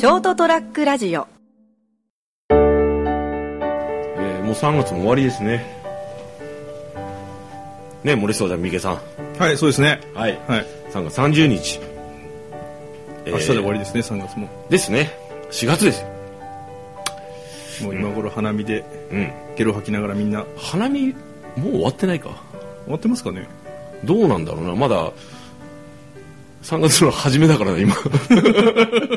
ショートトラックラジオ。えーもう3月も終わりですね。ね森相談三池さん。はい、そうですね。はい、はい。3月30日、明日で終わりでですね、3月も。ですね。4月ですよ。もう今頃花見でうん。ゲロ吐きながらみんな。花見もう終わってないか。終わってますかね。どうなんだろうな。まだ3月の初めだからね今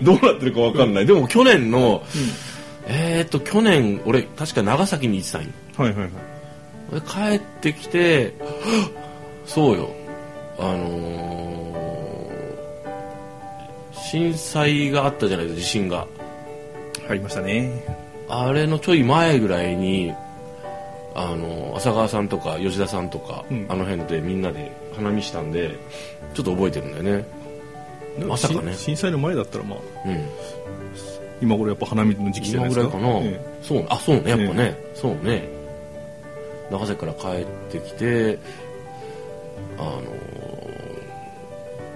どうなってるか分かんない。でも去年の、えーっと去年俺確か長崎に行ってたんよ。はいはいはい。で帰ってきて そうよ。あのー震災があったじゃないですか地震が。ありましたね。あれのちょい前ぐらいにあの浅川さんとか吉田さんとか、うん。あの辺でみんなで花見したんでちょっと覚えてるんだよねまさかね。し震災の前だったらまあ、うん。今頃やっぱ花見の時期じゃな今いですか。ぐらいかな、えそうあそうねやっぱね、そうね。長崎から帰ってきてあの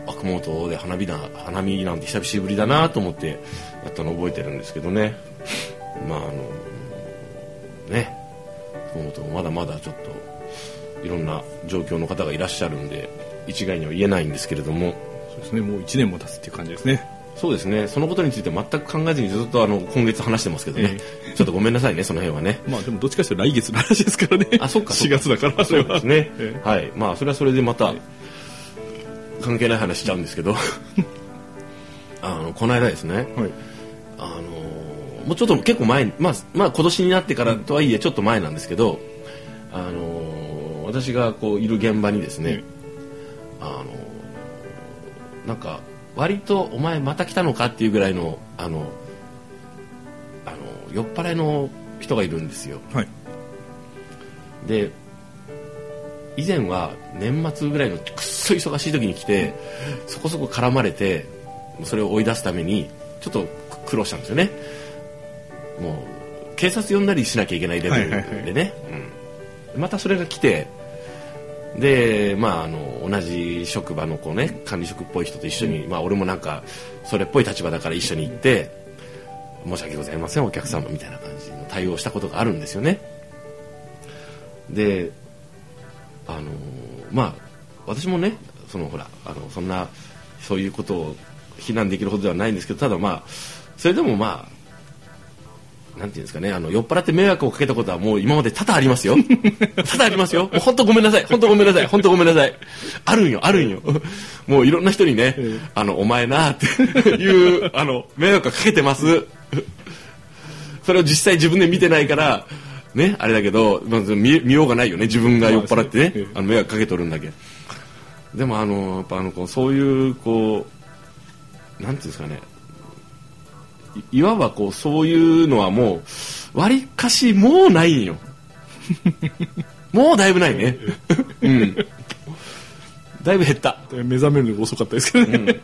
悪夢島で花火だ花見なんて久しぶりだなと思ってやったの覚えてるんですけどね。まああのね。熊本もまだまだちょっといろんな状況の方がいらっしゃるんで一概には言えないんですけれども。えそうですね、もう1年も経つっていう感じですね。そうですね。そのことについて全く考えずにずっとあの今月話してますけどね、ちょっとごめんなさいねその辺はね。まあでもどっちかというと来月の話ですからね。あそっかそ4っか月だから、それは。そうですね、えはい。まあそれはそれでまた関係ない話しちゃうんですけど。あのこの間ですね。はい。あのもうちょっと結構前にまあ、まあ今年になってからとはいえちょっと前なんですけどあの私がこういる現場にですね、あのなんか割とお前また来たのかっていうぐらいのあのあの酔っ払いの人がいるんですよ。はい。で以前は年末ぐらいのくっそ忙しい時に来てそこそこ絡まれてそれを追い出すためにちょっと苦労したんですよね。もう警察呼んだりしなきゃいけないレベルでね、はいはい。はいうん、またそれが来てでまああの同じ職場のこうね管理職っぽい人と一緒に、まあ俺もなんかそれっぽい立場だから一緒に行って申し訳ございませんお客様みたいな感じの対応をしたことがあるんですよね。であのまあ私もねそのほらあのそんなそういうことを非難できるほどではないんですけどただまあそれでもまあなんていうんですかねあの酔っ払って迷惑をかけたことはもう今まで多々ありますよ。多々ありますよ。もう本当ごめんなさい。本当ごめんなさい。本当ごめんなさい。あるんよ。あるんよ。もういろんな人にねあのお前なっていう あの迷惑をかけてます。それを実際自分で見てないからねあれだけど、まず見見ようがないよね。自分が酔っ払ってね、まあの迷惑かけとるんだけでもあのやっぱあのこうそういうこうなんていうんですかねいいわばこうそういうのはもうわりかしもうないんよ。もうだいぶないね。うん。だいぶ減った。目覚めるのが遅かったですけどね。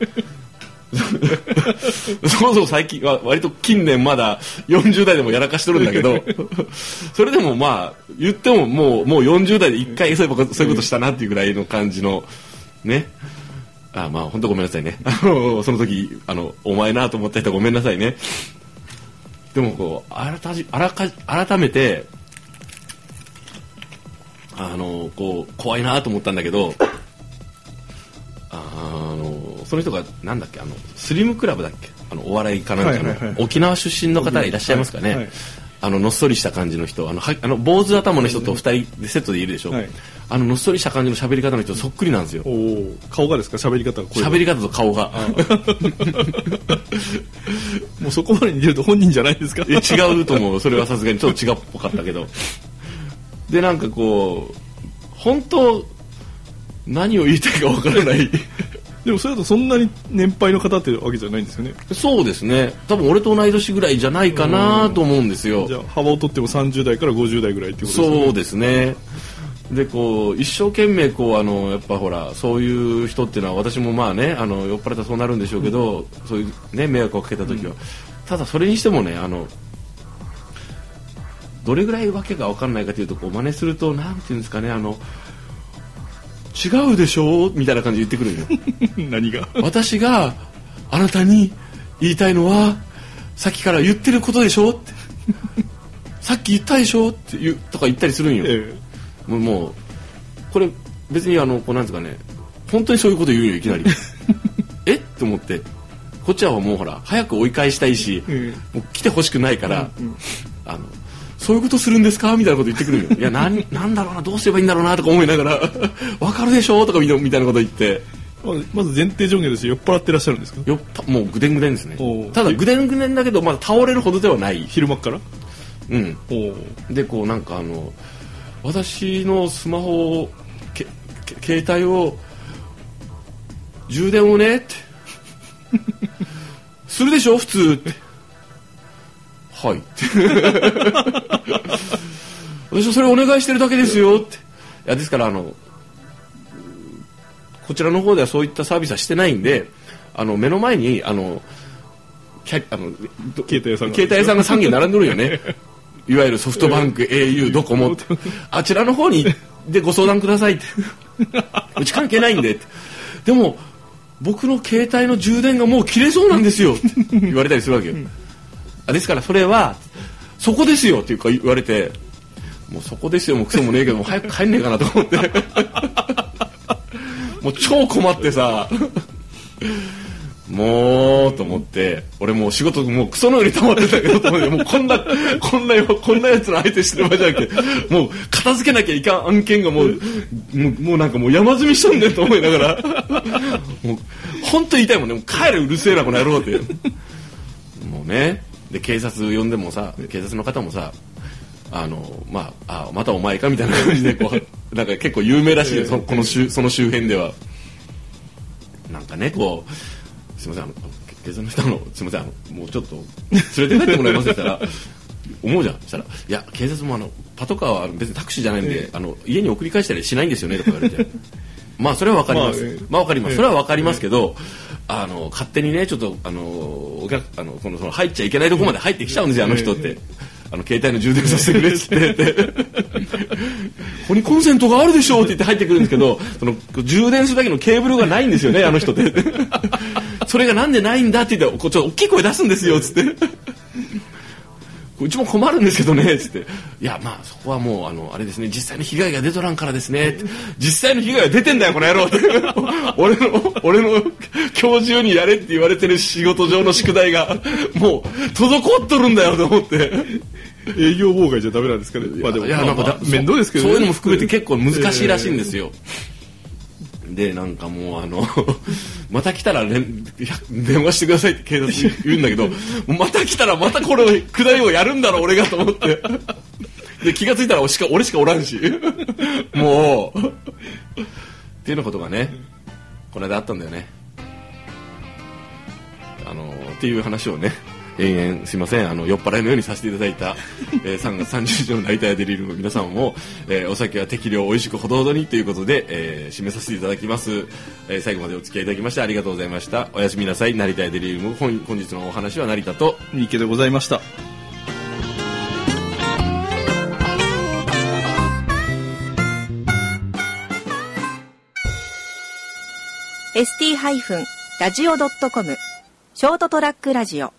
そうそう最近は割と近年まだ40代でもやらかしとるんだけどそれでもまあ言ってももうもう40代で一回そういえばそういうことしたなっていうぐらいの感じのねあまあ本当ごめんなさいね。その時あのお前なと思った。人ごめんなさいね。でもこう改改めてあのこう怖いなと思ったんだけどあのその人がなんだっけあのスリムクラブだっけ？あのお笑いかなんかの、はいはいはい。沖縄出身の方いらっしゃいますかね、はいはいあののっそりした感じの人あのはあの坊主頭の人と二人でセットでいるでしょ、はい。あののっそりした感じの喋り方の人そっくりなんですよ顔がですか？喋り方が。喋り方と顔が。もうそこまで似てると本人じゃないですか？え違うと思う。それはさすがにちょっと違うっぽかったけど。でなんかこう本当何を言いたいかわからないでもそれだとそんなに年配の方ってわけじゃないんですよね。そうですね。多分俺と同い年ぐらいじゃないかなと思うんですよ。じゃあ幅を取っても30代から50代ぐらいってことですよね。そうですね。でこう一生懸命こうあのやっぱほらそういう人っていうのは私もまあねあの酔っ払ったらそうなるんでしょうけど、そういうね迷惑をかけた時は、ただそれにしてもねあのどれぐらいわけが分かんないかというとこう真似するとなんていうんですかねあの違うでしょ?みたいな感じで言ってくるんよ。何が？私があなたに言いたいのはさっきから言ってることでしょ?って。さっき言ったでしょ?って言うとか言ったりするんよ、えもうもうこれ別にあのこうなんですかね。本当にそういうこと言うよいきなり。え?って思って。こっちはもうほら早く追い返したいし、え。もう来てほしくないから、うんうん。あのそういうことするんですか？みたいなこと言ってくるんよ。いやなんなんだろうなどうすればいいんだろうなとか思いながら わかるでしょとかみたいなみたいなこと言って。まず前提条件ですよ。酔っ払ってらっしゃるんですか？よっぱもうぐでんぐでんですね。ただぐでんぐでんだけどまだ倒れるほどではない。昼間っから？うん。でこうなんかあの私のスマホをけけ携帯を充電をねって。するでしょ？普通ってはい。私はそれお願いしてるだけですよって。いやですからあのこちらの方ではそういったサービスはしてないんであの目の前にあのキャあのど携帯屋さんが。携帯屋さんが3軒並んでるよね。いわゆるソフトバンク、au ドコモ。あちらの方にでご相談くださいって。うち関係ないんで。ってでも僕の携帯の充電がもう切れそうなんですよ。って言われたりするわけよ、あですからそれはそこですよっていうか言われてもうそこですよもうクソもねえけど早く帰んねえかなと思って。もう超困ってさ。もうと思って俺もう仕事もうクソのように溜まってたけどと思ってもうこんなこんなこんなやつの相手してる場合じゃなくてもう片付けなきゃいかん案件がもうもうなんかもう山積みしとんねんと思いながら。もう本当言いたいもんね。もう帰るうるせえなこの野郎ってもうね。で警察呼んでもさ警察の方もさあのまああまたお前かみたいな感じでこう なんか結構有名らしいよ、そのこの周その周辺では。なんかねこうすみませんあの警察の人あのすみませんあのもうちょっと連れて帰ってもらえますって言ったら 思うじゃん。そしたら「いや警察もあのパトカーは別にタクシーじゃないんで、あの家に送り返したりしないんですよね」とか言われて。まあそれはわかります、まあええまあわかります。それはわかりますけど、あの勝手にねちょっとあのお客あのこのその入っちゃいけないところまで入ってきちゃうんですよ、あの人って。あの携帯の充電させてくれって言って。ここにコンセントがあるでしょうって言って入ってくるんですけどその充電するだけのケーブルがないんですよねあの人って。それがなんでないんだって言ってちょっと大きい声出すんですよっつってうちも困るんですけどねつって。いやまあそこはもうあのあれですね実際の被害が出とらんからですね実際の被害が出てんだよこの野郎。っ て俺の俺の今日中にやれって言われてる仕事上の宿題がもう滞っとるんだよと思って。営業妨害じゃダメなんですかね。まあでもいやなんか面倒ですけどね。そういうのも含めて結構難しいらしいんですよ、でなんかもうあの また来たら連電話してくださいって警察に言うんだけど また来たらまたこれ下りをやるんだろ俺がと思って。で気が付いたら俺しか俺しかおらんし。もう。っていうようなことがねこの間あったんだよね。あのっていう話をね延々すいませんあの酔っ払いのようにさせていただいた、えー3月30日の「大体デリル」の皆さんも、えーお酒は適量美味しくほどほどにということで、えー締めさせていただきます、えー最後までお付き合いいただきましてありがとうございました。おやすみなさい。成田デリルム。本本日のお話は成田と三池でございました。ー ST-radio.com ショートトラックラジオ